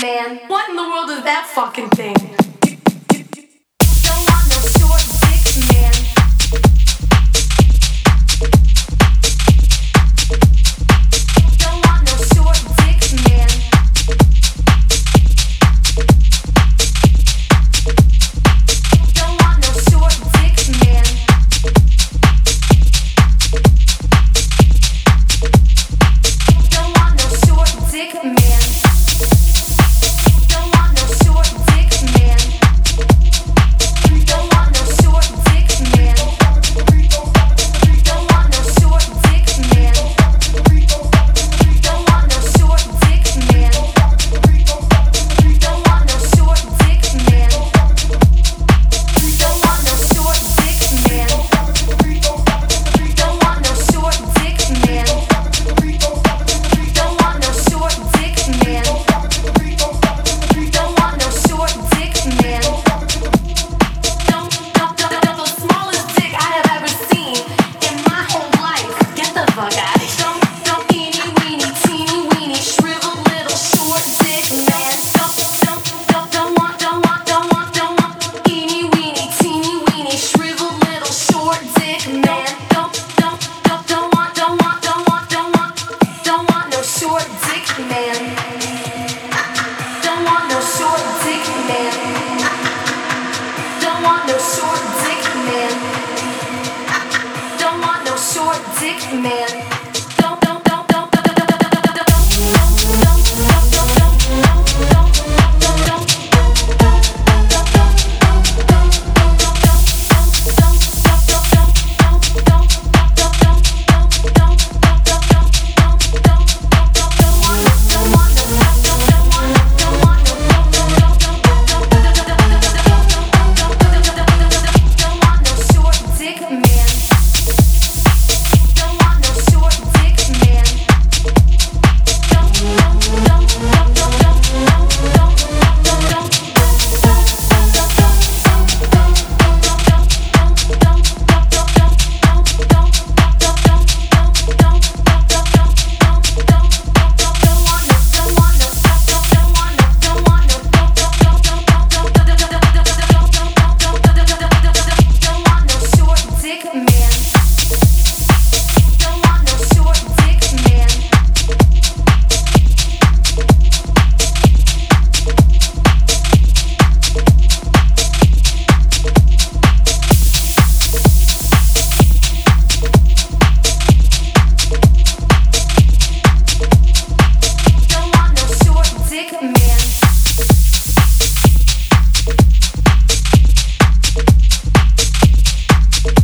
man. What in the world is that fucking thing? fixed man.